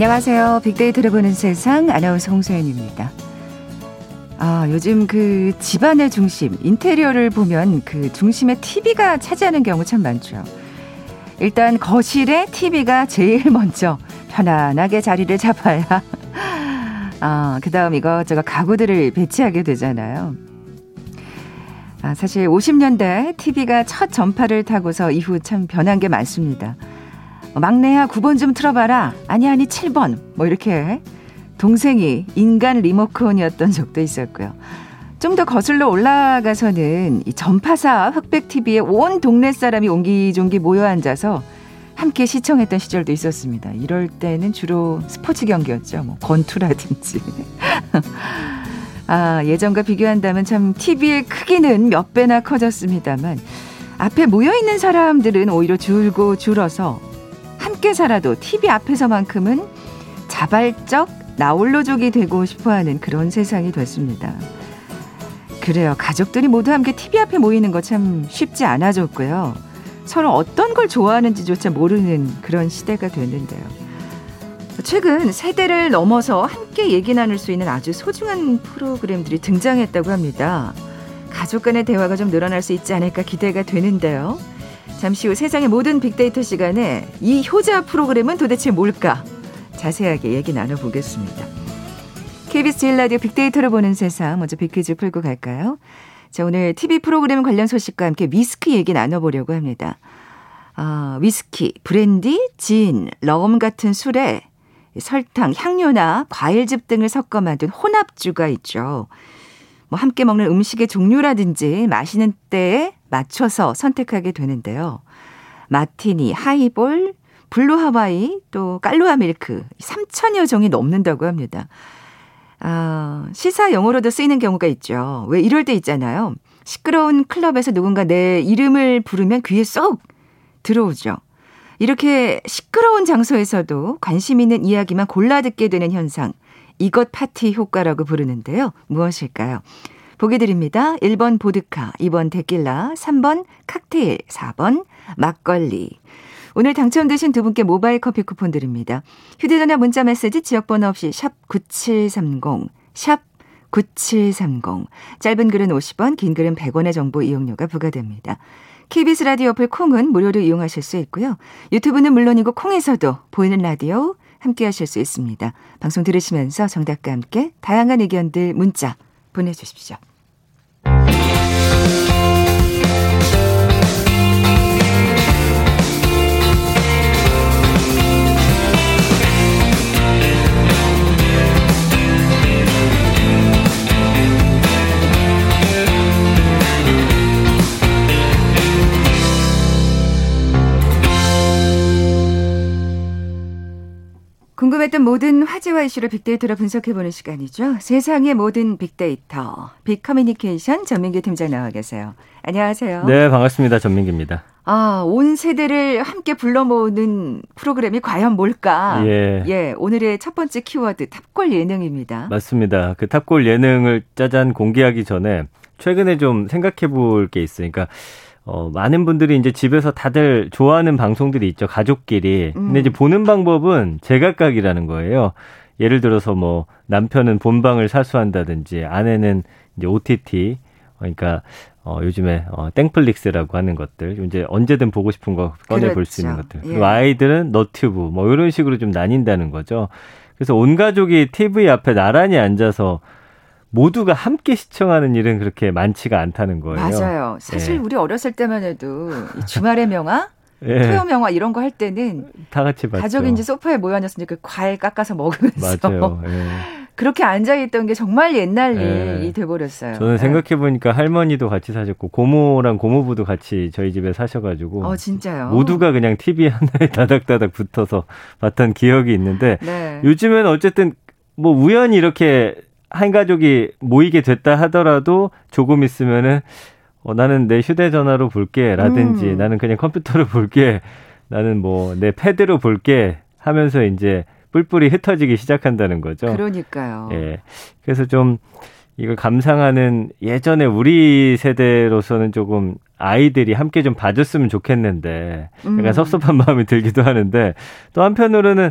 안녕하세요. 빅데이터를 보는 세상 아나운서 홍소연입니다. 아, 요즘 그 집안의 중심, 인테리어를 보면 그 중심에 TV가 차지하는 경우 참 많죠. 일단 거실에 TV가 제일 먼저 편안하게 자리를 잡아야 아, 그다음 이것저것 가구들을 배치하게 되잖아요. 아, 사실 50년대 TV가 첫 전파를 타고서 이후 참 변한 게 많습니다. 막내야 9번 좀 틀어봐라. 아니 아니 7번. 뭐 이렇게 동생이 인간 리모컨이었던 적도 있었고요. 좀 더 거슬러 올라가서는 이 전파사 흑백 TV에 온 동네 사람이 옹기종기 모여 앉아서 함께 시청했던 시절도 있었습니다. 이럴 때는 주로 스포츠 경기였죠. 뭐 권투라든지. 아, 예전과 비교한다면 참 TV의 크기는 몇 배나 커졌습니다만 앞에 모여 있는 사람들은 오히려 줄고 줄어서 함께 살아도 TV 앞에서만큼은 자발적 나홀로족이 되고 싶어 하는 그런 세상이 됐습니다. 그래요. 가족들이 모두 함께 TV 앞에 모이는 거 참 쉽지 않아졌고요. 서로 어떤 걸 좋아하는지조차 모르는 그런 시대가 됐는데요. 최근 세대를 넘어서 함께 얘기 나눌 수 있는 아주 소중한 프로그램들이 등장했다고 합니다. 가족 간의 대화가 좀 늘어날 수 있지 않을까 기대가 되는데요. 잠시 후 세상의 모든 빅데이터 시간에 이 효자 프로그램은 도대체 뭘까? 자세하게 얘기 나눠보겠습니다. KBS 제일 라디오 빅데이터를 보는 세상 먼저 빅퀴즈 풀고 갈까요? 자, 오늘 TV 프로그램 관련 소식과 함께 위스키 얘기 나눠보려고 합니다. 아, 위스키, 브랜디, 진, 럼 같은 술에 설탕, 향료나 과일즙 등을 섞어 만든 혼합주가 있죠. 뭐 함께 먹는 음식의 종류라든지 마시는 때에 맞춰서 선택하게 되는데요. 마티니, 하이볼, 블루 하와이, 또 깔루아 밀크 3천여 종이 넘는다고 합니다. 아, 시사 용어로도 쓰이는 경우가 있죠. 왜 이럴 때 있잖아요. 시끄러운 클럽에서 누군가 내 이름을 부르면 귀에 쏙 들어오죠. 이렇게 시끄러운 장소에서도 관심 있는 이야기만 골라 듣게 되는 현상. 이것 파티 효과라고 부르는데요. 무엇일까요? 보기 드립니다. 1번 보드카, 2번 데킬라, 3번 칵테일, 4번 막걸리. 오늘 당첨되신 두 분께 모바일 커피 쿠폰 드립니다. 휴대전화 문자 메시지 지역번호 없이 샵 9730, 샵 9730. 짧은 글은 50원, 긴 글은 100원의 정보 이용료가 부과됩니다. KBS 라디오 어플 콩은 무료로 이용하실 수 있고요. 유튜브는 물론이고 콩에서도 보이는 라디오 함께 하실 수 있습니다. 방송 들으시면서 정답과 함께 다양한 의견들 문자 보내주십시오. 궁금했던 모든 화제와 이슈를 빅데이터로 분석해보는 시간이죠. 세상의 모든 빅데이터, 빅커뮤니케이션 전민기 팀장 나와 계세요. 안녕하세요. 네, 반갑습니다. 전민기입니다. 아, 온 세대를 함께 불러 모으는 프로그램이 과연 뭘까? 예. 예, 오늘의 첫 번째 키워드 탑골 예능입니다. 맞습니다. 그 탑골 예능을 짜잔 공개하기 전에 최근에 좀 생각해 볼 게 있으니까 어, 많은 분들이 이제 집에서 다들 좋아하는 방송들이 있죠. 가족끼리. 음. 근데 이제 보는 방법은 제각각이라는 거예요. 예를 들어서 뭐 남편은 본방을 사수한다든지 아내는 이제 OTT 그러니까 어 요즘에 어 땡플릭스라고 하는 것들 이제 언제든 보고 싶은 거 꺼내 그렇죠. 볼수 있는 것들. 예. 그리고 아이들은 너튜브 뭐 이런 식으로 좀 나뉜다는 거죠. 그래서 온 가족이 TV 앞에 나란히 앉아서 모두가 함께 시청하는 일은 그렇게 많지가 않다는 거예요. 맞아요. 사실 예. 우리 어렸을 때만 해도 주말의 명화 예. 토요 명화 이런 거 할 때는 다 같이 봤죠. 가족이 이제 소파에 모여 앉았으니 그 과일 깎아서 먹으면서 맞아요. 예. 그렇게 앉아 있던 게 정말 옛날 예. 일이 돼 버렸어요. 저는 예. 생각해 보니까 할머니도 같이 사셨고 고모랑 고모부도 같이 저희 집에 사셔 가지고 어 진짜요. 모두가 그냥 TV 하나에 다닥다닥 붙어서 봤던 기억이 있는데 네. 요즘엔 어쨌든 뭐 우연히 이렇게 한 가족이 모이게 됐다 하더라도 조금 있으면은 어, 나는 내 휴대전화로 볼게 라든지 음. 나는 그냥 컴퓨터로 볼게 나는 뭐 내 패드로 볼게 하면서 이제 뿔뿔이 흩어지기 시작한다는 거죠. 그러니까요. 예. 그래서 좀 이걸 감상하는 예전에 우리 세대로서는 조금 아이들이 함께 좀 봐줬으면 좋겠는데 약간 음. 섭섭한 마음이 들기도 하는데 또 한편으로는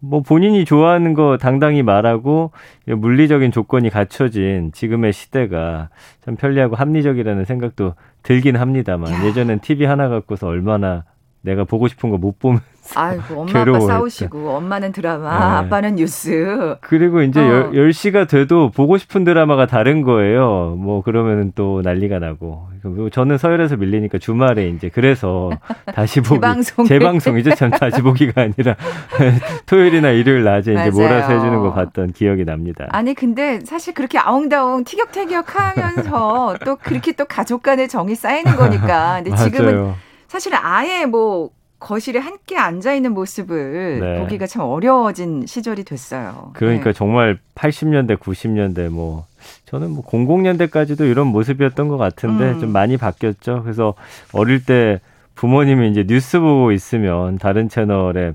뭐 본인이 좋아하는 거 당당히 말하고 물리적인 조건이 갖춰진 지금의 시대가 참 편리하고 합리적이라는 생각도 들긴 합니다만 야. 예전엔 TV 하나 갖고서 얼마나 내가 보고 싶은 거 못 보면 아이고 엄마 아빠 싸우시고 엄마는 드라마 네. 아빠는 뉴스. 그리고 이제 어. 10, 시가 돼도 보고 싶은 드라마가 다른 거예요. 뭐 그러면은 또 난리가 나고. 저는 서열에서 밀리니까 주말에 이제 그래서 다시 보기 재방송 재방송이죠. 참 다시 보기가 아니라 토요일이나 일요일 낮에 이제 몰아서 해 주는 거 봤던 기억이 납니다. 아니 근데 사실 그렇게 아웅다웅 티격태격 하면서 또 그렇게 또 가족 간의 정이 쌓이는 거니까. 근데 지금은 사실은 아예 뭐 거실에 함께 앉아 있는 모습을 네. 보기가 참 어려워진 시절이 됐어요. 그러니까 네. 정말 80년대, 90년대 뭐 저는 뭐 00년대까지도 이런 모습이었던 것 같은데 음. 좀 많이 바뀌었죠. 그래서 어릴 때 부모님이 이제 뉴스 보고 있으면 다른 채널에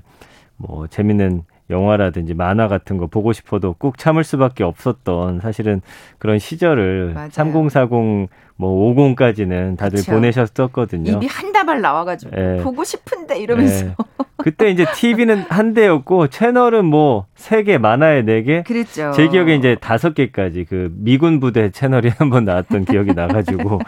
뭐 재밌는 영화라든지 만화 같은 거 보고 싶어도 꾹 참을 수밖에 없었던 사실은 그런 시절을 맞아요. 3040뭐 50까지는 다들 그쵸. 보내셨었거든요. 입이 한 다발 나와가지고 네. 보고 싶은데 이러면서. 네. 그때 이제 TV는 한 대였고 채널은 뭐 세 개, 만화에 네 개. 그랬죠. 제 기억에 이제 다섯 개까지 그 미군 부대 채널이 한번 나왔던 기억이 나가지고.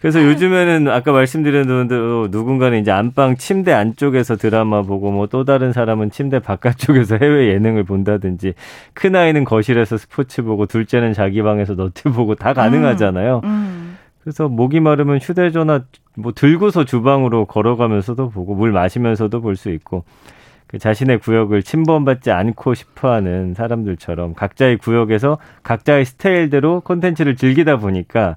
그래서 요즘에는 아까 말씀드린 대로 누군가는 이제 안방 침대 안쪽에서 드라마 보고 뭐 또 다른 사람은 침대 바깥쪽에서 해외 예능을 본다든지 큰 아이는 거실에서 스포츠 보고 둘째는 자기 방에서 너트 보고 다 가능하잖아요. 음, 음. 그래서 목이 마르면 휴대전화 뭐 들고서 주방으로 걸어가면서도 보고 물 마시면서도 볼 수 있고 그 자신의 구역을 침범받지 않고 싶어하는 사람들처럼 각자의 구역에서 각자의 스타일대로 콘텐츠를 즐기다 보니까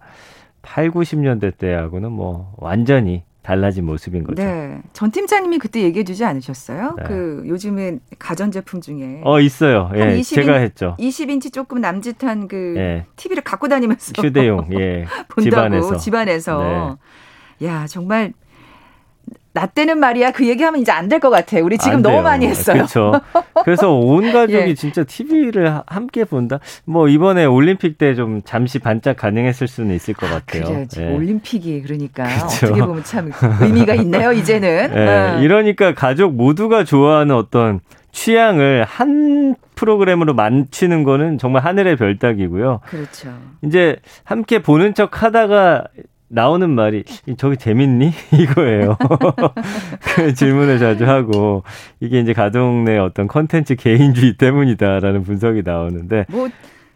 8, 90년대 때하고는 뭐 완전히 달라진 모습인 거죠. 네. 전 팀장님이 그때 얘기해 주지 않으셨어요? 네. 그 요즘에 가전 제품 중에. 어, 있어요. 예. 20인, 제가 했죠. 20인치 조금 남짓한 그 예. TV를 갖고 다니면서. 휴대용, 예. 본다고, 집안에서. 집안에서. 네. 야, 정말 나 때는 말이야 그 얘기하면 이제 안 될 것 같아. 우리 지금 너무 많이 했어요. 그렇죠. 그래서 온 가족이 예. 진짜 TV를 함께 본다. 뭐 이번에 올림픽 때 좀 잠시 반짝 가능했을 수는 있을 것 같아요. 그래, 예. 올림픽이 그러니까 그렇죠. 어떻게 보면 참 의미가 있네요. 이제는. 예. 어. 이러니까 가족 모두가 좋아하는 어떤 취향을 한 프로그램으로 맞추는 거는 정말 하늘의 별따기고요. 그렇죠. 이제 함께 보는 척 하다가 나오는 말이 저기 재밌니 이거예요. 그 질문을 자주 하고 이게 이제 가족 내 어떤 컨텐츠 개인주의 때문이다라는 분석이 나오는데 뭐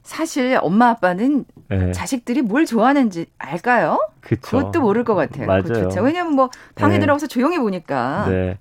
사실 엄마 아빠는 네. 자식들이 뭘 좋아하는지 알까요? 그쵸. 그것도 모를 것 같아요. 맞아요. 왜냐면 뭐 방에 네. 들어가서 조용히 보니까. 네.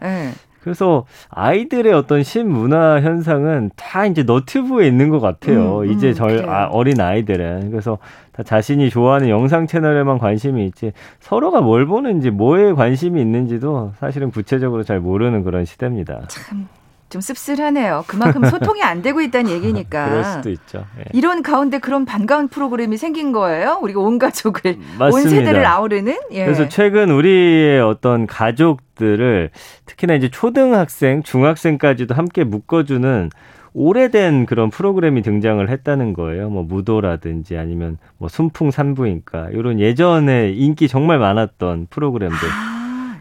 네. 그래서 아이들의 어떤 신문화 현상은 다 이제 너튜브에 있는 것 같아요. 음, 음, 이제 절 아, 어린 아이들은 그래서 다 자신이 좋아하는 영상 채널에만 관심이 있지 서로가 뭘 보는지 뭐에 관심이 있는지도 사실은 구체적으로 잘 모르는 그런 시대입니다. 참. 좀 씁쓸하네요. 그만큼 소통이 안 되고 있다는 얘기니까. 그럴 수도 있죠. 예. 이런 가운데 그런 반가운 프로그램이 생긴 거예요. 우리가 온 가족을 맞습니다. 온 세대를 아우르는. 예. 그래서 최근 우리의 어떤 가족들을 특히나 이제 초등학생, 중학생까지도 함께 묶어주는 오래된 그런 프로그램이 등장을 했다는 거예요. 뭐 무도라든지 아니면 뭐 순풍 산부인과 이런 예전에 인기 정말 많았던 프로그램들.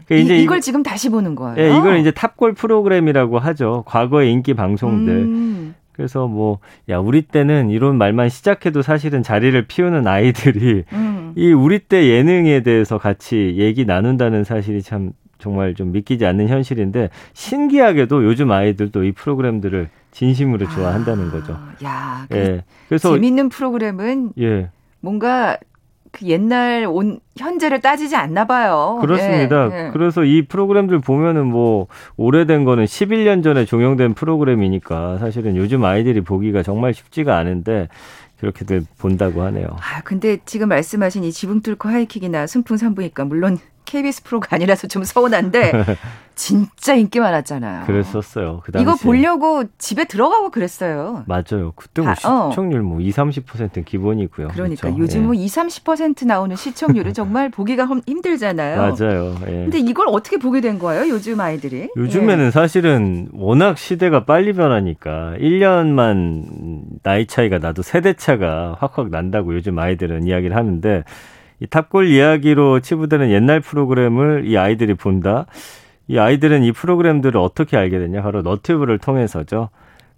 아. 그러니까 이제 이, 걸 지금 다시 보는 거예요. 예, 이걸 이제 탑골 프로그램이라고 하죠. 과거의 인기 방송들. 음. 그래서 뭐, 야, 우리 때는 이런 말만 시작해도 사실은 자리를 피우는 아이들이 음. 이 우리 때 예능에 대해서 같이 얘기 나눈다는 사실이 참 정말 좀 믿기지 않는 현실인데 신기하게도 요즘 아이들도 이 프로그램들을 진심으로 좋아한다는 거죠. 아, 야, 그 예. 그래서 재밌는 프로그램은 예. 뭔가 그 옛날 온 현재를 따지지 않나 봐요. 그렇습니다. 예, 예. 그래서 이 프로그램들 보면은 뭐 오래된 거는 11년 전에 종영된 프로그램이니까 사실은 요즘 아이들이 보기가 정말 쉽지가 않은데 그렇게들 본다고 하네요. 아, 근데 지금 말씀하신 이 지붕 뚫고 하이킥이나 순풍 산부니까 물론 KBS 프로가 아니라서 좀 서운한데 진짜 인기 많았잖아요. 그랬었어요. 그 이거 보려고 집에 들어가고 그랬어요. 맞아요. 그때 뭐 어. 시청률 뭐 2, 30%는 기본이고요. 그러니까 그렇죠? 요즘 뭐 예. 2, 30% 나오는 시청률은 정말 보기가 힘들잖아요. 맞아요. 예. 근데 이걸 어떻게 보게 된 거예요? 요즘 아이들이? 요즘에는 예. 사실은 워낙 시대가 빨리 변하니까 1년만 나이 차이가 나도 세대 차가 확확 난다고 요즘 아이들은 이야기를 하는데 이 탑골 이야기로 치부되는 옛날 프로그램을 이 아이들이 본다. 이 아이들은 이 프로그램들을 어떻게 알게 됐냐? 바로 너튜브를 통해서죠. 이제 이, 이걸 지금 다시 보는 거예요. 요즘에는 사실은 워낙 시대가 빨리 변하니까 1년만 나이 차이가 나도 세대 차가 확확 난다고 요즘 아이들은 이야기를 하는데 이 탑골 이야기로 치부되는 옛날 프로그램을 이 아이들이 본다. 이 아이들은 이 프로그램들을 어떻게 알게 됐냐? 바로 너튜브를 통해서죠.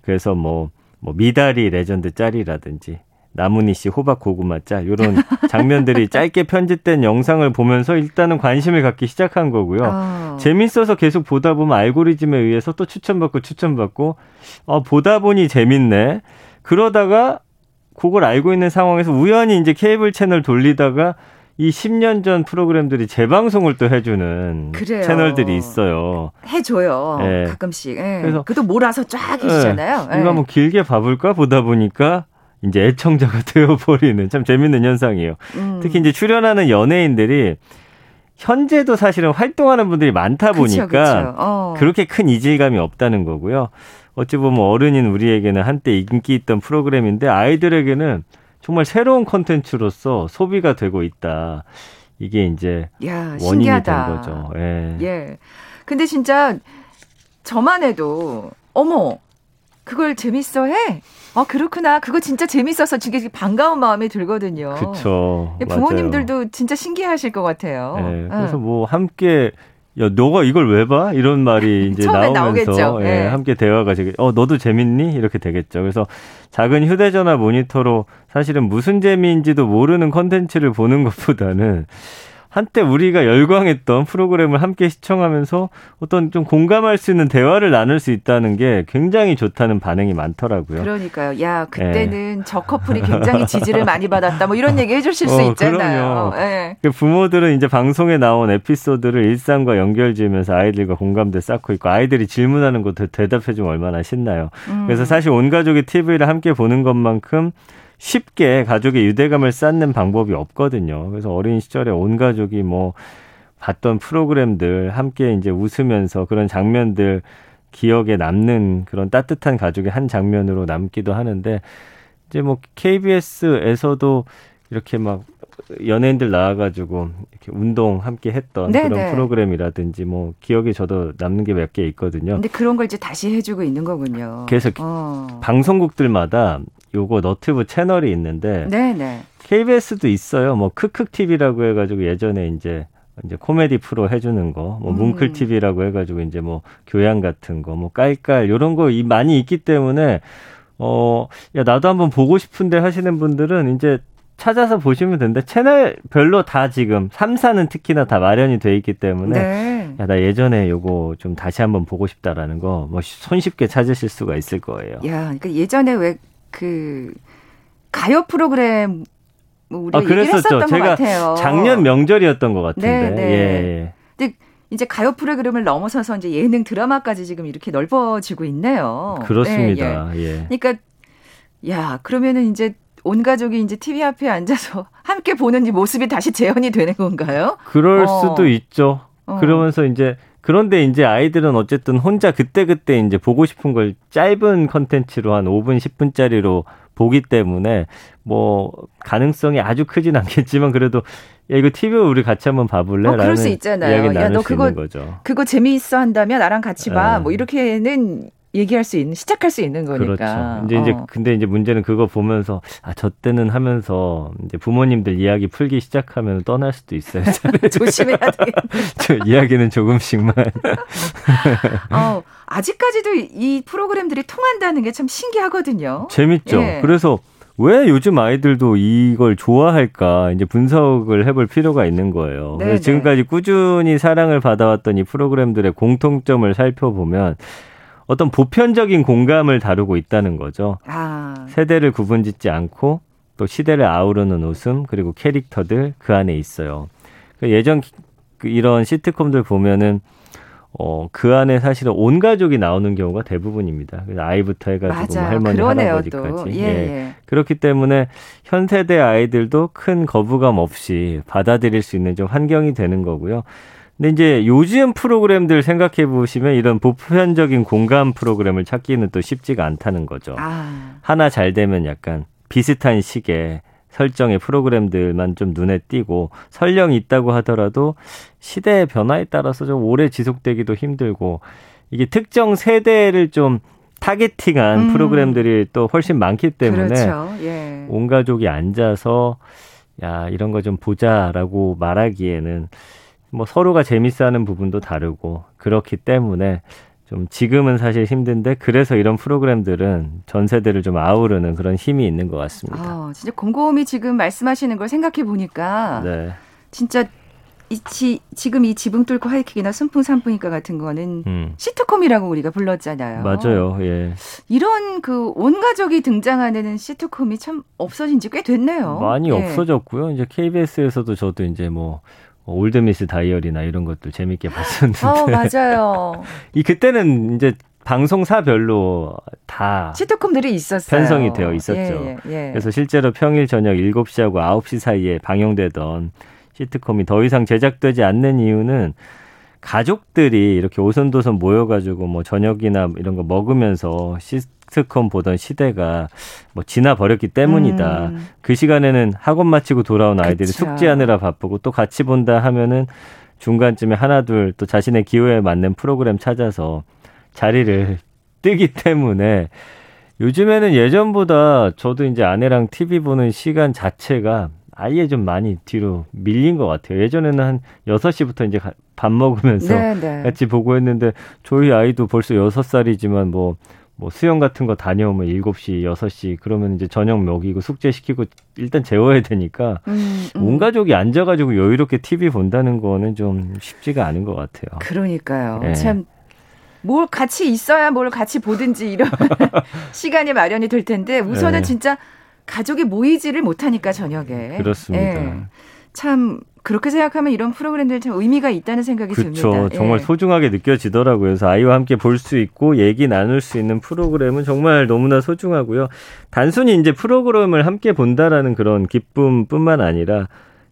그래서 뭐, 뭐 미다리 레전드 짤이라든지 나문희 씨 호박 고구마 짤 이런 장면들이 짧게 편집된 영상을 보면서 일단은 관심을 갖기 시작한 거고요. 어. 재밌어서 계속 보다 보면 알고리즘에 의해서 또 추천받고 추천받고 어, 보다 보니 재밌네. 그러다가 그걸 알고 있는 상황에서 우연히 이제 케이블 채널 돌리다가 이 10년 전 프로그램들이 재방송을 또 해주는 그래요. 채널들이 있어요. 해줘요. 네. 가끔씩. 네. 그래서 그도 몰아서 쫙 해주잖아요. 네. 이거 한번 길게 봐볼까 보다 보니까 이제 애청자가 되어버리는 참 재밌는 현상이에요. 음. 특히 이제 출연하는 연예인들이 현재도 사실은 활동하는 분들이 많다 보니까 그쵸, 그쵸. 어. 그렇게 큰 이질감이 없다는 거고요. 어찌 보면 어른인 우리에게는 한때 인기 있던 프로그램인데 아이들에게는 정말 새로운 컨텐츠로서 소비가 되고 있다. 이게 이제 야, 원인이 신기하다. 된 거죠. 예. 예. 근데 진짜 저만 해도 어머 그걸 재밌어 해. 아 그렇구나. 그거 진짜 재밌어서 지금 반가운 마음이 들거든요. 그렇죠. 부모님들도 맞아요. 진짜 신기하실 것 같아요. 네, 그래서 응. 뭐 함께 야, 너가 이걸 왜 봐? 이런 말이 이제 나오면서 예, 네. 함께 대화가 되게 어, 너도 재밌니? 이렇게 되겠죠. 그래서 작은 휴대전화 모니터로 사실은 무슨 재미인지도 모르는 컨텐츠를 보는 것보다는 한때 우리가 열광했던 프로그램을 함께 시청하면서 어떤 좀 공감할 수 있는 대화를 나눌 수 있다는 게 굉장히 좋다는 반응이 많더라고요. 그러니까요. 야, 그때는 네. 저 커플이 굉장히 지지를 많이 받았다. 뭐 이런 얘기 해주실 수 어, 있잖아요. 네. 부모들은 이제 방송에 나온 에피소드를 일상과 연결 지으면서 아이들과 공감대 쌓고 있고 아이들이 질문하는 것도 대답해주면 얼마나 신나요. 음. 그래서 사실 온 가족이 TV를 함께 보는 것만큼 쉽게 가족의 유대감을 쌓는 방법이 없거든요. 그래서 어린 시절에 온 가족이 뭐 봤던 프로그램들 함께 이제 웃으면서 그런 장면들 기억에 남는 그런 따뜻한 가족의 한 장면으로 남기도 하는데 이제 뭐 KBS에서도 이렇게 막 연예인들 나와가지고 이렇게 운동 함께 했던 네네. 그런 네. 프로그램이라든지 뭐 기억에 저도 남는 게 몇 개 있거든요. 근데 그런 걸 이제 다시 해주고 있는 거군요. 그래서 어. 방송국들마다 요거 너튜브 채널이 있는데 네네. KBS도 있어요. 뭐 크크 TV라고 해가지고 예전에 이제 이제 코미디 프로 해주는 거, 뭐 음. 뭉클 TV라고 해가지고 이제 뭐 교양 같은 거, 뭐 깔깔 요런 거 많이 있기 때문에 어, 야 나도 한번 보고 싶은데 하시는 분들은 이제 찾아서 보시면 되는데 채널별로 다 지금 3사는 특히나 다 마련이 돼 있기 때문에 네. 야, 나 예전에 요거 좀 다시 한번 보고 싶다라는 거 뭐 손쉽게 찾으실 수가 있을 거예요. 야, 그러니까 예전에 왜 그 가요 프로그램 뭐 우리가 아, 그랬었죠. 제가 작년 명절이었던 것 같은데. 네, 네. 예. 근데 이제 가요 프로그램을 넘어서서 이제 예능 드라마까지 지금 이렇게 넓어지고 있네요. 그렇습니다. 네, 예. 예. 그러니까 야 그러면은 이제 온 가족이 이제 TV 앞에 앉아서 함께 보는 이 모습이 다시 재현이 되는 건가요? 그럴 어. 수도 있죠. 어. 그러면서 이제 그런데 이제 아이들은 어쨌든 혼자 그때그때 이제 보고 싶은 걸 짧은 컨텐츠로 한 5분, 10분짜리로 보기 때문에 뭐 가능성이 아주 크진 않겠지만 그래도 야 이거 TV 우리 같이 한번 봐볼래? 어, 그럴 수 있잖아요. 야너 그거 그거 재미있어 한다면 나랑 같이 봐. 네. 뭐 이렇게는 얘기할 수 있는 시작할 수 있는 거니까. 그렇죠. 이제 어. 이제 근데 이제 문제는 그거 보면서 아 저 때는 하면서 이제 부모님들 이야기 풀기 시작하면 떠날 수도 있어요. 조심해야 되겠네. 이야기는 조금씩만. 어, 아직까지도 이 프로그램들이 통한다는 게 참 신기하거든요. 재밌죠. 예. 그래서 왜 요즘 아이들도 이걸 좋아할까 이제 분석을 해볼 필요가 있는 거예요. 그래서 지금까지 꾸준히 사랑을 받아왔던 이 프로그램들의 공통점을 살펴보면 어떤 보편적인 공감을 다루고 있다는 거죠. 아. 세대를 구분짓지 않고 또 시대를 아우르는 웃음 그리고 캐릭터들 그 안에 있어요. 그 예전 그 이런 시트콤들 보면은 어, 그 안에 사실은 온 가족이 나오는 경우가 대부분입니다. 그래서 아이부터 해가지고 뭐 할머니, 그러네요, 할아버지까지. 예, 예. 예. 그렇기 때문에 현 세대 아이들도 큰 거부감 없이 받아들일 수 있는 좀 환경이 되는 거고요. 근데 이제 요즘 프로그램들 생각해 보시면 이런 보편적인 공감 프로그램을 찾기는 또 쉽지가 않다는 거죠. 아. 하나 잘 되면 약간 비슷한 식의 설정의 프로그램들만 좀 눈에 띄고 설령이 있다고 하더라도 시대의 변화에 따라서 좀 오래 지속되기도 힘들고 이게 특정 세대를 좀 타겟팅한 음. 프로그램들이 또 훨씬 많기 때문에 그렇죠. 예. 온 가족이 앉아서 야 이런 거 좀 보자라고 말하기에는 뭐 서로가 재밌어하는 부분도 다르고 그렇기 때문에 좀 지금은 사실 힘든데 그래서 이런 프로그램들은 전 세대를 좀 아우르는 그런 힘이 있는 것 같습니다. 아, 진짜 곰곰이 지금 말씀하시는 걸 생각해 보니까 네. 진짜 이 지, 지금 이 지붕 뚫고 하이킥이나 순풍 산풍이가 같은 거는 음. 시트콤이라고 우리가 불렀잖아요. 맞아요. 예. 이런 그 온 가족이 등장하는 시트콤이 참 없어진 지 꽤 됐네요. 많이 예. 없어졌고요. 이제 KBS에서도 저도 이제 뭐 올드미스 다이어리나 이런 것들 재밌게 봤었는데. 어, 맞아요. 이 그때는 이제 방송사별로 다 시트콤들이 있었어요. 편성이 되어 있었죠. 예, 예, 예. 그래서 실제로 평일 저녁 7시하고 9시 사이에 방영되던 시트콤이 더 이상 제작되지 않는 이유는 가족들이 이렇게 오손도손 모여가지고 뭐 저녁이나 이런 거 먹으면서 시트콤 보던 시대가 뭐 지나 버렸기 때문이다. 음. 그 시간에는 학원 마치고 돌아온 아이들이 그쵸. 숙제하느라 바쁘고 또 같이 본다 하면은 중간쯤에 하나 둘 또 자신의 기호에 맞는 프로그램 찾아서 자리를 뜨기 때문에 요즘에는 예전보다 저도 이제 아내랑 TV 보는 시간 자체가 아예 좀 많이 뒤로 밀린 것 같아요. 예전에는 한 6시부터 이제 밥 먹으면서 네네. 네. 같이 보고 했는데 저희 아이도 벌써 6살이지만 뭐, 뭐 수영 같은 거 다녀오면 7시, 6시 그러면 이제 저녁 먹이고 숙제 시키고 일단 재워야 되니까 음, 음. 온 가족이 앉아 가지고 여유롭게 TV 본다는 거는 좀 쉽지가 않은 것 같아요. 그러니까요. 네. 참. 뭘 같이 있어야 뭘 같이 보든지 이런 시간이 마련이 될 텐데 우선은 네. 진짜 가족이 모이지를 못하니까 저녁에. 그렇습니다. 예. 참 그렇게 생각하면 이런 프로그램들 참 의미가 있다는 생각이 그쵸, 듭니다. 정말 예. 소중하게 느껴지더라고요. 그래서 아이와 함께 볼 수 있고 얘기 나눌 수 있는 프로그램은 정말 너무나 소중하고요. 단순히 이제 프로그램을 함께 본다라는 그런 기쁨뿐만 아니라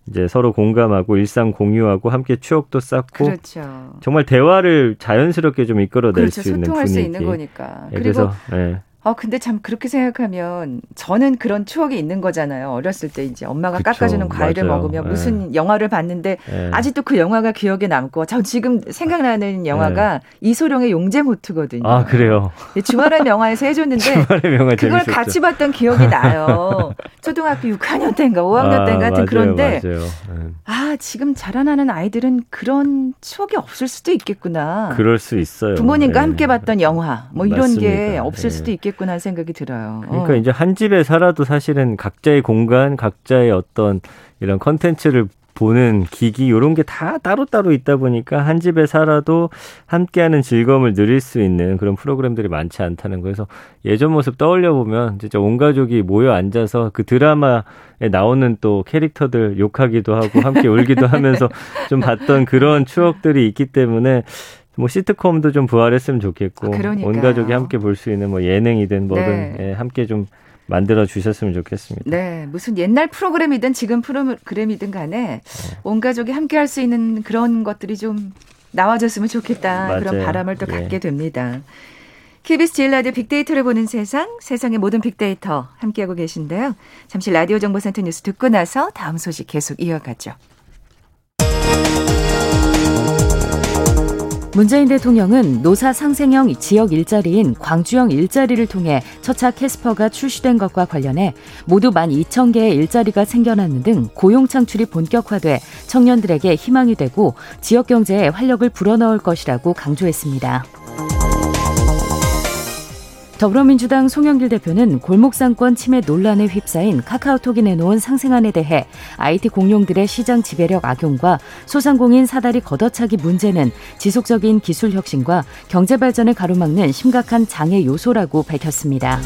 이제 서로 공감하고 일상 공유하고 함께 추억도 쌓고 그렇죠. 정말 대화를 자연스럽게 좀 이끌어낼 그렇죠. 수 있는 분위기. 수 있는 거니까. 예, 그래서 예. 어, 근데 참 그렇게 생각하면 저는 그런 추억이 있는 거잖아요. 어렸을 때 이제 엄마가 그쵸, 깎아주는 과일을 맞아요. 먹으며 네. 무슨 영화를 봤는데 네. 아직도 그 영화가 기억에 남고 저 지금 생각나는 영화가 네. 이소룡의 용재모트거든요. 아, 그래요? 주말의 명화에서 해줬는데 주말의 명화 그걸 재밌었죠. 같이 봤던 기억이 나요. 초등학교 6학년 때인가 5학년 아, 때인가 하여튼 맞아요, 그런데 맞아요. 네. 아, 지금 자라나는 아이들은 그런 추억이 없을 수도 있겠구나. 그럴 수 있어요. 부모님과 네. 함께 봤던 영화 뭐 이런 맞습니다. 게 없을 네. 수도 있겠구나. 있겠구나 생각이 들어요. 그러니까 어. 이제 한 집에 살아도 사실은 각자의 공간, 각자의 어떤 이런 컨텐츠를 보는 기기 이런 게 다 따로따로 있다 보니까 한 집에 살아도 함께하는 즐거움을 누릴 수 있는 그런 프로그램들이 많지 않다는 거에서 예전 모습 떠올려 보면 진짜 온 가족이 모여 앉아서 그 드라마에 나오는 또 캐릭터들 욕하기도 하고 함께 울기도 하면서 좀 봤던 그런 추억들이 있기 때문에 뭐 시트콤도 좀 부활했으면 좋겠고 아, 온 가족이 함께 볼 수 있는 뭐 예능이든 뭐든 네. 예, 함께 좀 만들어 주셨으면 좋겠습니다. 네, 무슨 옛날 프로그램이든 지금 프로그램이든 간에 네. 온 가족이 함께 할 수 있는 그런 것들이 좀 나와줬으면 좋겠다 맞아요. 그런 바람을 또 예. 갖게 됩니다. KBS 제일 라디오 빅데이터를 보는 세상, 세상의 모든 빅데이터 함께하고 계신데요. 잠시 라디오 정보센터 뉴스 듣고 나서 다음 소식 계속 이어가죠. 문재인 대통령은 노사 상생형 지역 일자리인 광주형 일자리를 통해 첫차 캐스퍼가 출시된 것과 관련해 모두 12,000개의 일자리가 생겨나는 등 고용 창출이 본격화돼 청년들에게 희망이 되고 지역 경제에 활력을 불어넣을 것이라고 강조했습니다. 더불어민주당 송영길 대표는 골목상권 침해 논란에 휩싸인 카카오톡이 내놓은 상생안에 대해 IT 공룡들의 시장 지배력 악용과 소상공인 사다리 걷어차기 문제는 지속적인 기술 혁신과 경제 발전을 가로막는 심각한 장애 요소라고 밝혔습니다.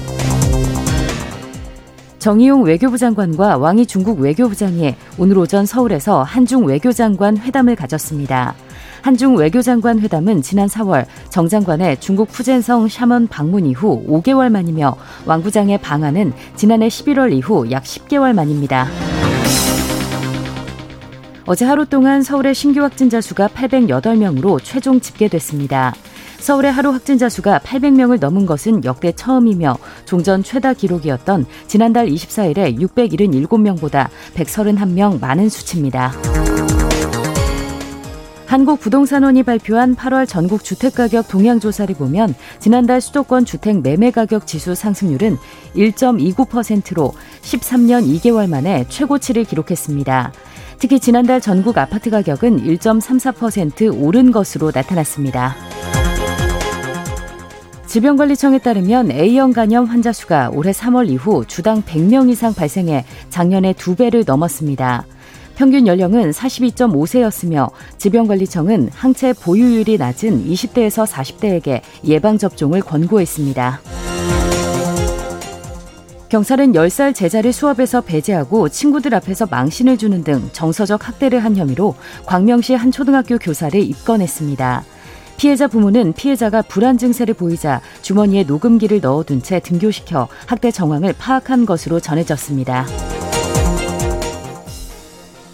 정의용 외교부 장관과 왕이 중국 외교부장이 오늘 오전 서울에서 한중 외교장관 회담을 가졌습니다. 한중 외교장관 회담은 지난 4월 정 장관의 중국 푸젠성 샤먼 방문 이후 5개월 만이며 왕 부장의 방한은 지난해 11월 이후 약 10개월 만입니다. 어제 하루 동안 서울의 신규 확진자 수가 808명으로 최종 집계됐습니다. 서울의 하루 확진자 수가 800명을 넘은 것은 역대 처음이며 종전 최다 기록이었던 지난달 24일에 677명보다 131명 많은 수치입니다. 한국부동산원이 발표한 8월 전국 주택가격 동향조사를 보면 지난달 수도권 주택 매매가격 지수 상승률은 1.29%로 13년 2개월 만에 최고치를 기록했습니다. 특히 지난달 전국 아파트 가격은 1.34% 오른 것으로 나타났습니다. 질병관리청에 따르면 A형 간염 환자 수가 올해 3월 이후 주당 100명 이상 발생해 작년에 두 배를 넘었습니다. 평균 연령은 42.5세였으며 질병관리청은 항체 보유율이 낮은 20대에서 40대에게 예방접종을 권고했습니다. 경찰은 10살 제자를 수업에서 배제하고 친구들 앞에서 망신을 주는 등 정서적 학대를 한 혐의로 광명시 한 초등학교 교사를 입건했습니다. 피해자 부모는 피해자가 불안 증세를 보이자 주머니에 녹음기를 넣어둔 채 등교시켜 학대 정황을 파악한 것으로 전해졌습니다.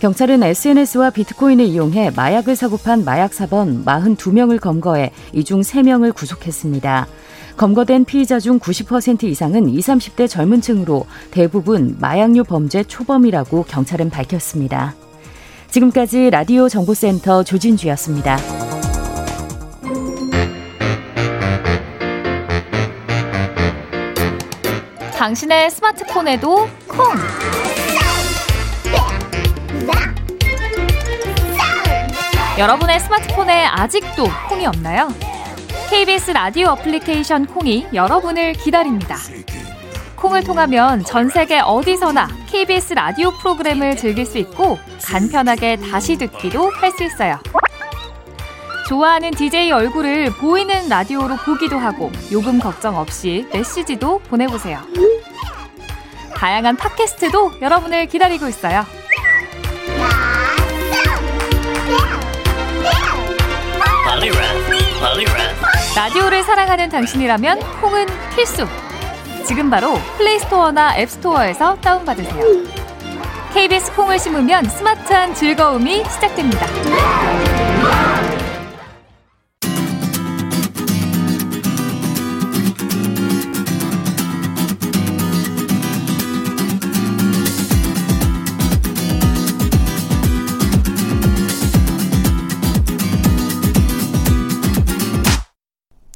경찰은 SNS와 비트코인을 이용해 마약을 사고 판 마약 사범 42명을 검거해 이 중 3명을 구속했습니다. 검거된 피의자 중 90% 이상은 20, 30대 젊은 층으로 대부분 마약류 범죄 초범이라고 경찰은 밝혔습니다. 지금까지 라디오 정보센터 조진주였습니다. 당신의 스마트폰에도 콩! 여러분의 스마트폰에 아직도 콩이 없나요? KBS 라디오 어플리케이션 콩이 여러분을 기다립니다. 콩을 통하면 전 세계 어디서나 KBS 라디오 프로그램을 즐길 수 있고 간편하게 다시 듣기도 할 수 있어요. 좋아하는 DJ 얼굴을 보이는 라디오로 보기도 하고 요금 걱정 없이 메시지도 보내보세요. 다양한 팟캐스트도 여러분을 기다리고 있어요. 라디오를 사랑하는 당신이라면 콩은 필수. 지금 바로 플레이스토어나 앱스토어에서 다운받으세요. KBS 콩을 심으면 스마트한 즐거움이 시작됩니다.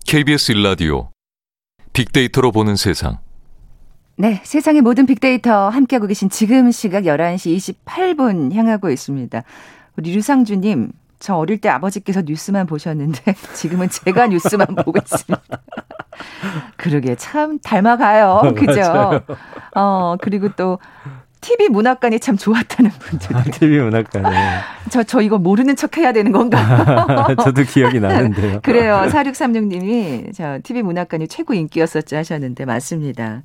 KBS 일라디오 빅데이터로 보는 세상. 네, 세상의 모든 빅데이터 함께하고 계신 지금 시각 11시 28분 향하고 있습니다. 우리 류상주님, 저 어릴 때 아버지께서 뉴스만 보셨는데 지금은 제가 뉴스만 보고 있습니다. 그러게 참 닮아가요. 그죠? 어, 그리고 또 TV 문학관이 참 좋았다는 분들. 아, TV 문학관이. 저, 저 이거 모르는 척 해야 되는 건가? 저도 기억이 나는데요. 그래요. 4636님이 저 TV 문학관이 최고 인기였었죠 하셨는데 맞습니다.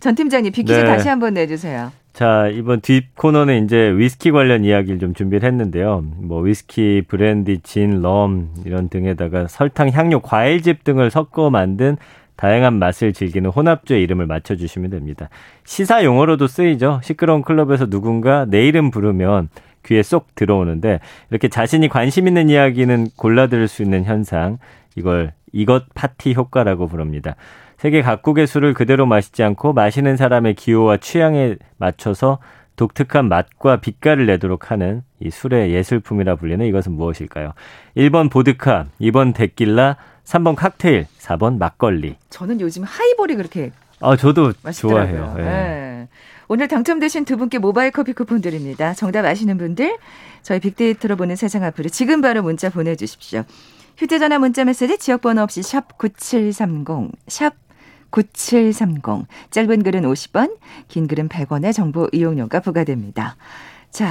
전 팀장님 빅퀴즈 네. 다시 한번 내주세요. 자, 이번 뒷 코너는 이제 위스키 관련 이야기를 좀 준비를 했는데요. 뭐 위스키, 브랜디, 진, 럼 이런 등에다가 설탕, 향료, 과일즙 등을 섞어 만든 다양한 맛을 즐기는 혼합주의 이름을 맞춰주시면 됩니다. 시사 용어로도 쓰이죠. 시끄러운 클럽에서 누군가 내 이름 부르면 귀에 쏙 들어오는데 이렇게 자신이 관심 있는 이야기는 골라 들을 수 있는 현상 이걸 이것 파티 효과라고 부릅니다. 세계 각국의 술을 그대로 마시지 않고 마시는 사람의 기호와 취향에 맞춰서 독특한 맛과 빛깔을 내도록 하는 이 술의 예술품이라 불리는 이것은 무엇일까요? 1번 보드카, 2번 데킬라, 3번 칵테일, 4번 막걸리. 저는 요즘 하이볼이 그렇게 아, 저도 맛있더라고요. 좋아해요. 네. 네. 오늘 당첨되신 두 분께 모바일 커피 쿠폰 드립니다. 정답 아시는 분들 저희 빅데이터로 보는 세상 앞으로 지금 바로 문자 보내 주십시오. 휴대전화 문자 메시지 지역번호 없이 샵 9730, 샵 9730. 짧은 글은 50원, 긴 글은 100원의 정보 이용료가 부과됩니다. 자,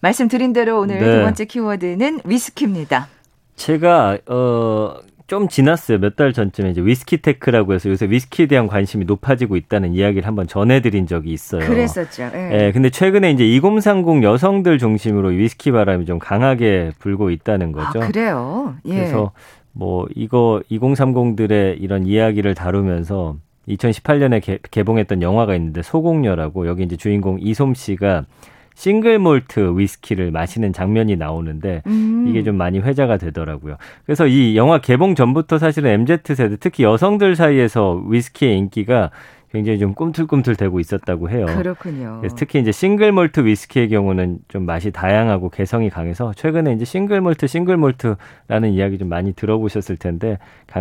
말씀드린 대로 오늘 네. 두 번째 키워드는 위스키입니다. 제가 어, 좀 지났어요. 몇 달 전쯤에 이제 위스키 테크라고 해서 요새 위스키에 대한 관심이 높아지고 있다는 이야기를 한번 전해드린 적이 있어요. 그랬었죠. 예. 네, 근데 최근에 이제 2030 여성들 중심으로 위스키 바람이 좀 강하게 불고 있다는 거죠. 아, 그래요. 예. 그래서 뭐 이거 2030들의 이런 이야기를 다루면서 2018년에 개, 개봉했던 영화가 있는데 소공녀라고 여기 이제 주인공 이솜 씨가 싱글 몰트 위스키를 마시는 장면이 나오는데 음. 이게 좀 많이 회자가 되더라고요. 그래서 이 영화 개봉 전부터 사실은 MZ 세대 특히 여성들 사이에서 위스키의 인기가 굉장히 좀 꿈틀꿈틀 되고 있었다고 해요. 그렇군요. 그래서 특히 이제 싱글 몰트 위스키의 경우는 좀 맛이 다양하고 개성이 강해서 최근에 이제 싱글 몰트, 싱글 몰트라는 이야기 좀 많이 들어보셨을 텐데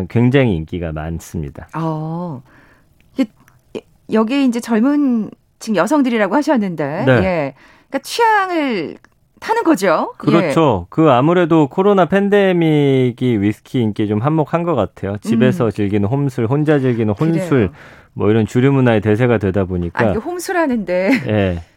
굉장히 인기가 많습니다. 어. 여기 이제 젊은 층 여성들이라고 하셨는데, 네. 예. 그러니까 취향을 타는 거죠. 그렇죠. 예. 그 아무래도 코로나 팬데믹이 위스키 인기 좀 한몫한 것 같아요. 집에서 음. 즐기는 홈술, 혼자 즐기는 혼술, 그래요. 뭐 이런 주류 문화의 대세가 되다 보니까. 아, 홈술하는데. 예.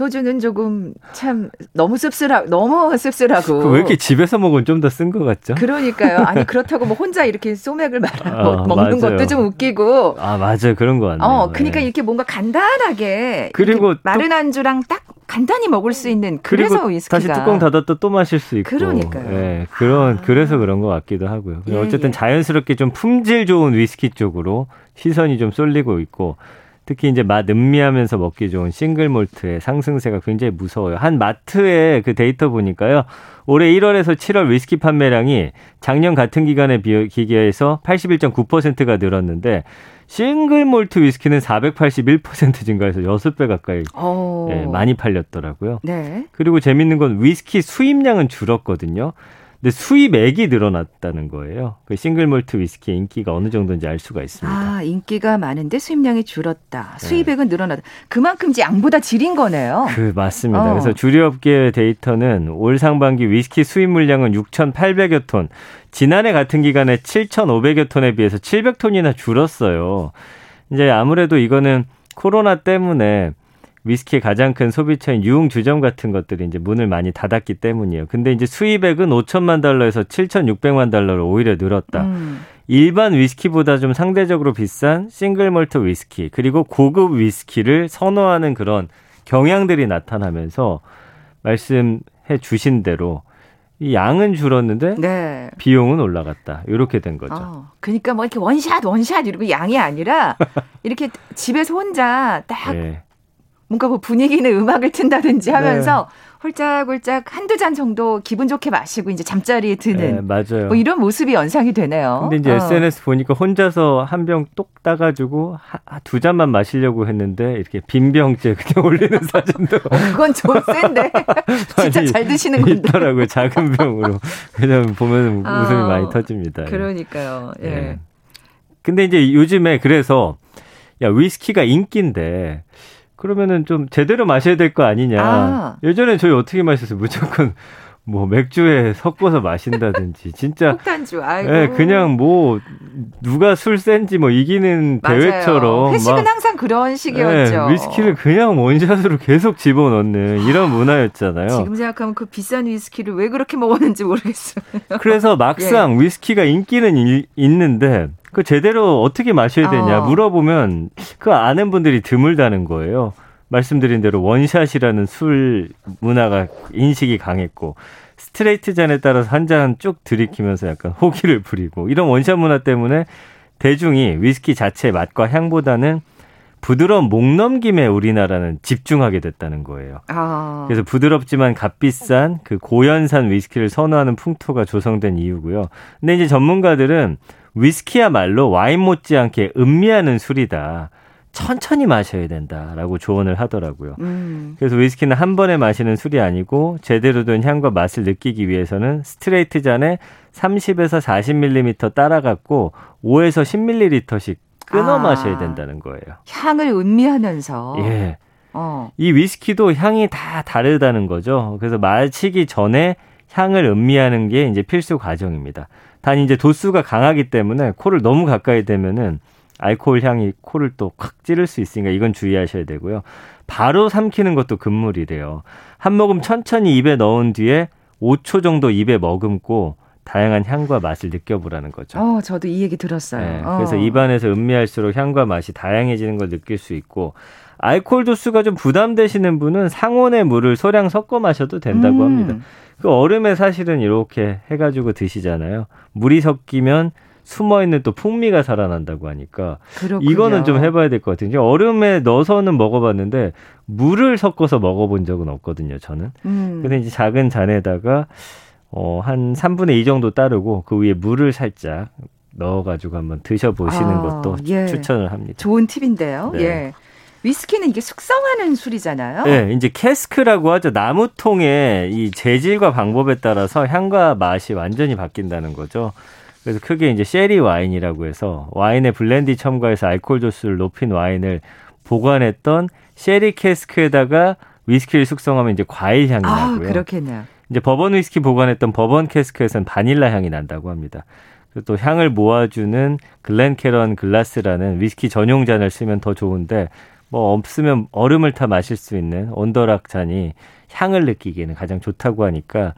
소주는 조금 참 너무 씁쓸하 너무 씁쓸하고 그왜 이렇게 집에서 먹으면 좀 더 쓴 것 같죠? 그러니까요. 아니 그렇다고 뭐 혼자 이렇게 소맥을 말아 어, 먹는 맞아요. 것도 좀 웃기고 아 맞아요 그런 거 같네요. 어 그러니까 네. 이렇게 뭔가 간단하게 그리고 마른 안주랑 딱 간단히 먹을 수 있는 그래서 위스키가 다시 뚜껑 닫았다 또 마실 수 있고 그러니까요. 네, 그런 아. 그래서 그런 것 같기도 하고요. 예, 어쨌든 예. 자연스럽게 좀 품질 좋은 위스키 쪽으로 시선이 좀 쏠리고 있고 특히 이제 맛 음미하면서 먹기 좋은 싱글 몰트의 상승세가 굉장히 무서워요. 한 마트의 그 데이터 보니까요. 올해 1월에서 7월 위스키 판매량이 작년 같은 기간에 비교해서 81.9%가 늘었는데 싱글 몰트 위스키는 481% 증가해서 6배 가까이 네, 많이 팔렸더라고요. 네. 그리고 재밌는 건 위스키 수입량은 줄었거든요. 근데 수입액이 늘어났다는 거예요. 그 싱글 몰트 위스키의 인기가 어느 정도인지 알 수가 있습니다. 아, 인기가 많은데 수입량이 줄었다. 네. 수입액은 네. 늘어났다. 그만큼 양보다 질인 거네요. 그 맞습니다. 어. 그래서 주류업계 데이터는 올 상반기 위스키 수입 물량은 6,800여 톤. 지난해 같은 기간에 7,500여 톤에 비해서 700톤이나 줄었어요. 이제 아무래도 이거는 코로나 때문에 위스키의 가장 큰 소비처인 유흥 주점 같은 것들이 이제 문을 많이 닫았기 때문이에요. 근데 이제 수입액은 5천만 달러에서 7,600만 달러로 오히려 늘었다. 음. 일반 위스키보다 좀 상대적으로 비싼 싱글 멀트 위스키 그리고 고급 위스키를 선호하는 그런 경향들이 나타나면서 말씀해 주신 대로 이 양은 줄었는데 네. 비용은 올라갔다. 이렇게 된 거죠. 어, 그러니까 뭐 이렇게 원샷 원샷 이러고 양이 아니라 이렇게 집에서 혼자 딱 네. 뭔가 뭐 분위기는 음악을 튼다든지 하면서 네. 홀짝홀짝 한두 잔 정도 기분 좋게 마시고 이제 잠자리에 드는 네, 맞아요. 뭐 이런 모습이 연상이 되네요. 근데 이제 어. SNS 보니까 혼자서 한 병 똑 따가지고 하, 두 잔만 마시려고 했는데 이렇게 빈 병째 그냥 올리는 사진도 어, 그건 좀 센데 진짜 잘 드시는 건데 있더라고요 작은 병으로 그냥 보면 아, 웃음이 많이 터집니다. 그러니까요. 예. 네. 근데 이제 요즘에 그래서 야 위스키가 인기인데 그러면은 좀 제대로 마셔야 될 거 아니냐. 아. 예전에 저희 어떻게 마셨어요? 무조건 뭐 맥주에 섞어서 마신다든지 진짜 폭탄주 아이고. 네, 그냥 뭐 누가 술 센지 뭐 이기는 맞아요. 대회처럼 회식은 항상 그런 식이었죠. 네, 위스키를 그냥 원샷으로 계속 집어넣는 이런 문화였잖아요. 지금 생각하면 그 비싼 위스키를 왜 그렇게 먹었는지 모르겠어요. 그래서 막상 예. 위스키가 인기는 이, 있는데 그 제대로 어떻게 마셔야 되냐 어. 물어보면 그 아는 분들이 드물다는 거예요. 말씀드린 대로 원샷이라는 술 문화가 인식이 강했고 스트레이트 잔에 따라서 한 잔 쭉 들이키면서 약간 호기를 부리고 이런 원샷 문화 때문에 대중이 위스키 자체의 맛과 향보다는 부드러운 목 넘김에 우리나라는 집중하게 됐다는 거예요. 아. 그래서 부드럽지만 값비싼 그 고연산 위스키를 선호하는 풍토가 조성된 이유고요. 근데 이제 전문가들은 위스키야말로 와인 못지않게 음미하는 술이다. 천천히 마셔야 된다라고 조언을 하더라고요. 음. 그래서 위스키는 한 번에 마시는 술이 아니고 제대로 된 향과 맛을 느끼기 위해서는 스트레이트 잔에 30에서 40ml 따라갖고 5에서 10ml씩 끊어 아. 마셔야 된다는 거예요. 향을 음미하면서. 예. 어. 이 위스키도 향이 다 다르다는 거죠. 그래서 마시기 전에 향을 음미하는 게 이제 필수 과정입니다. 단 이제 도수가 강하기 때문에 코를 너무 가까이 대면은 알코올 향이 코를 또콱 찌를 수 있으니까 이건 주의하셔야 되고요. 바로 삼키는 것도 금물이래요. 한 모금 천천히 입에 넣은 뒤에 5초 정도 입에 머금고 다양한 향과 맛을 느껴보라는 거죠. 어, 저도 이 얘기 들었어요. 네, 어. 그래서 입안에서 음미할수록 향과 맛이 다양해지는 걸 느낄 수 있고 알코올 도수가 좀 부담되시는 분은 상온의 물을 소량 섞어 마셔도 된다고 음. 합니다. 그 얼음에 사실은 이렇게 해가지고 드시잖아요. 물이 섞이면 숨어 있는 또 풍미가 살아난다고 하니까 그렇군요. 이거는 좀 해봐야 될 것 같아요. 얼음에 넣어서는 먹어봤는데 물을 섞어서 먹어본 적은 없거든요. 저는. 음. 근데 이제 작은 잔에다가 어, 한 3분의 2 정도 따르고 그 위에 물을 살짝 넣어가지고 한번 드셔보시는 아, 것도 예. 추천을 합니다. 좋은 팁인데요. 네. 예. 위스키는 이게 숙성하는 술이잖아요. 네, 이제 cask라고 하죠. 나무통의 이 재질과 방법에 따라서 향과 맛이 완전히 바뀐다는 거죠. 그래서 크게 이제 쉐리 와인이라고 해서 와인에 브랜디 첨가해서 알코올 도수를 높인 와인을 보관했던 쉐리 cask에다가 위스키를 숙성하면 이제 과일 향이 아, 나고요. 그렇겠네요. 이제 버번 위스키 보관했던 버번 cask에서는 바닐라 향이 난다고 합니다. 또 향을 모아주는 글렌캐런 글라스라는 위스키 전용 잔을 쓰면 더 좋은데 뭐 없으면 얼음을 타 마실 수 있는 온더락 잔이 향을 느끼기에는 가장 좋다고 하니까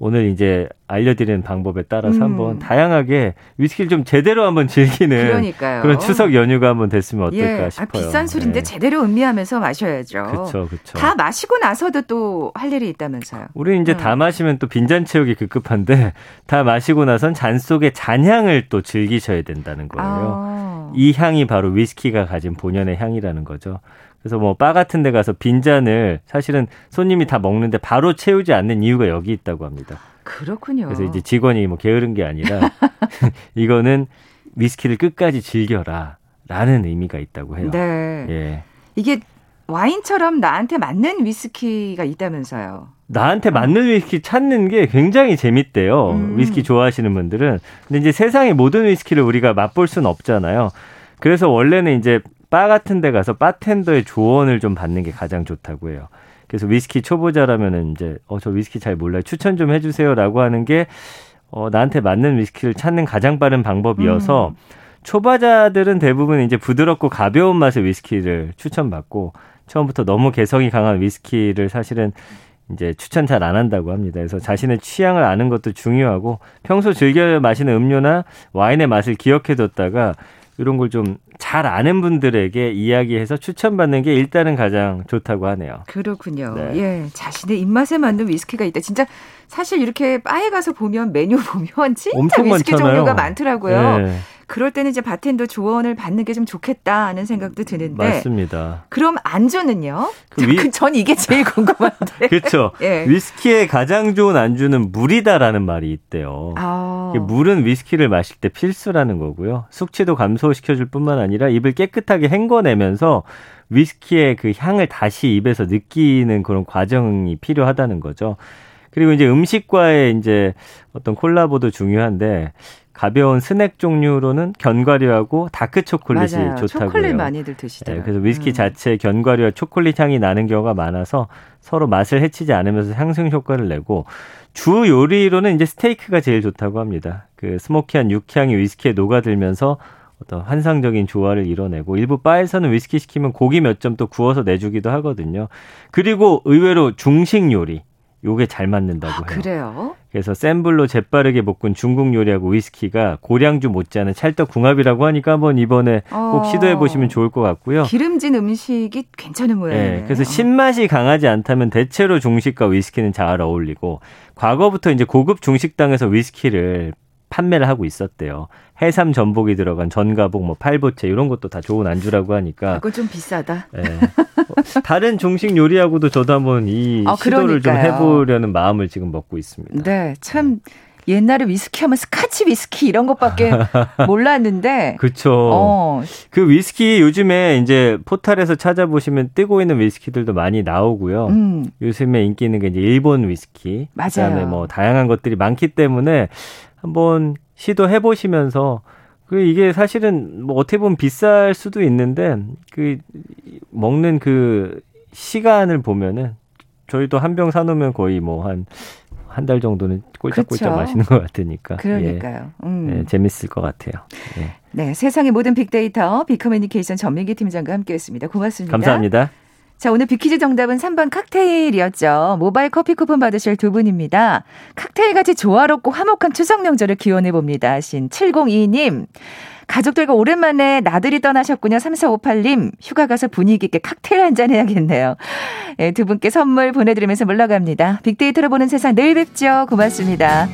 오늘 이제 알려드리는 방법에 따라서 음. 한번 다양하게 위스키를 좀 제대로 한번 즐기는 그러니까요. 그런 추석 연휴가 한번 됐으면 어떨까 예. 아, 싶어요. 비싼 술인데 네. 제대로 음미하면서 마셔야죠. 그렇죠, 그렇죠. 다 마시고 나서도 또 할 일이 있다면서요. 우리 이제 음. 다 마시면 또 빈잔 채우기 급급한데 다 마시고 나선 잔 속의 잔향을 또 즐기셔야 된다는 거예요. 아. 이 향이 바로 위스키가 가진 본연의 향이라는 거죠. 그래서 뭐 바 같은 데 가서 빈잔을 사실은 손님이 다 먹는데 바로 채우지 않는 이유가 여기 있다고 합니다. 그렇군요. 그래서 이제 직원이 뭐 게으른 게 아니라 이거는 위스키를 끝까지 즐겨라 라는 의미가 있다고 해요. 네. 예. 이게 와인처럼 나한테 맞는 위스키가 있다면서요. 나한테 맞는 위스키 찾는 게 굉장히 재밌대요. 음. 위스키 좋아하시는 분들은. 근데 이제 세상의 모든 위스키를 우리가 맛볼 수는 없잖아요. 그래서 원래는 이제 바 같은 데 가서 바텐더의 조언을 좀 받는 게 가장 좋다고 해요. 그래서 위스키 초보자라면은 이제 어 저 위스키 잘 몰라요. 추천 좀 해주세요라고 하는 게 어, 나한테 맞는 위스키를 찾는 가장 빠른 방법이어서 음. 초보자들은 대부분 이제 부드럽고 가벼운 맛의 위스키를 추천받고 처음부터 너무 개성이 강한 위스키를 사실은 이제 추천 잘 안 한다고 합니다. 그래서 자신의 취향을 아는 것도 중요하고 평소 즐겨 마시는 음료나 와인의 맛을 기억해뒀다가 이런 걸 좀 잘 아는 분들에게 이야기해서 추천받는 게 일단은 가장 좋다고 하네요. 그렇군요. 네. 예, 자신의 입맛에 맞는 위스키가 있다. 진짜 사실 이렇게 바에 가서 보면 메뉴 보면 진짜 위스키 많잖아요. 종류가 많더라고요. 네, 그럴 때는 이제 바텐더 조언을 받는 게 좀 좋겠다 하는 생각도 드는데. 맞습니다. 그럼 안주는요? 그 위- 그전 이게 제일 궁금한데. 그렇죠. 예. 위스키의 가장 좋은 안주는 물이다라는 말이 있대요. 아. 물은 위스키를 마실 때 필수라는 거고요. 숙취도 감소시켜줄 뿐만 아니라 입을 깨끗하게 헹궈내면서 위스키의 그 향을 다시 입에서 느끼는 그런 과정이 필요하다는 거죠. 그리고 이제 음식과의 이제 어떤 콜라보도 중요한데 가벼운 스낵 종류로는 견과류하고 다크 초콜릿이 맞아요. 좋다고요. 초콜릿 많이들 드시더라고요. 네, 그래서 위스키 음. 자체 견과류와 초콜릿 향이 나는 경우가 많아서 서로 맛을 해치지 않으면서 상승 효과를 내고 주 요리로는 이제 스테이크가 제일 좋다고 합니다. 그 smoky한 육향이 위스키에 녹아들면서 어떤 환상적인 조화를 이뤄내고 일부 바에서는 위스키 시키면 고기 몇 점 또 구워서 내주기도 하거든요. 그리고 의외로 중식 요리 요게 잘 맞는다고 해요. 아, 그래요? 그래서 센 불로 재빠르게 볶은 중국 요리하고 위스키가 고량주 못지않은 찰떡궁합이라고 하니까 한번 이번에 꼭 어. 시도해 보시면 좋을 것 같고요. 기름진 음식이 괜찮은 모양이에요. 네, 그래서 신맛이 강하지 않다면 대체로 중식과 위스키는 잘 어울리고 과거부터 이제 고급 중식당에서 위스키를 판매를 하고 있었대요. 해삼 전복이 들어간 전가복, 뭐 팔보채 이런 것도 다 좋은 안주라고 하니까. 그거 좀 비싸다. 예. 어, 다른 중식 요리하고도 저도 한번 이 아, 시도를 좀 그러니까요. 해보려는 마음을 지금 먹고 있습니다. 네, 참 옛날에 위스키 하면 스카치 위스키 이런 것밖에 몰랐는데. 그쵸. 어, 그 위스키 요즘에 이제 포탈에서 찾아보시면 뜨고 있는 위스키들도 많이 나오고요. 음, 요즘에 인기 있는 게 이제 일본 위스키. 맞아요. 그다음에 뭐 다양한 것들이 많기 때문에 한번 시도해 보시면서 그 이게 사실은 뭐 어떻게 보면 비쌀 수도 있는데 그 먹는 그 시간을 보면은 저희도 한 병 사놓으면 거의 뭐 한 한 달 정도는 꼴짝꼴짝 그쵸. 마시는 것 같으니까 그러니까요. 예, 음. 예, 재밌을 것 같아요. 예. 네, 세상의 모든 빅데이터 빅커뮤니케이션 전민기 팀장과 함께했습니다. 고맙습니다. 감사합니다. 자, 오늘 빅퀴즈 정답은 3번 칵테일이었죠. 모바일 커피 쿠폰 받으실 두 분입니다. 칵테일 같이 조화롭고 화목한 추석 명절을 기원해 봅니다. 하신 7022님. 가족들과 오랜만에 나들이 떠나셨군요. 3458님. 휴가 가서 분위기 있게 칵테일 한잔 해야겠네요. 예, 두 분께 선물 보내드리면서 물러갑니다. 빅데이터로 보는 세상 내일 뵙죠. 고맙습니다.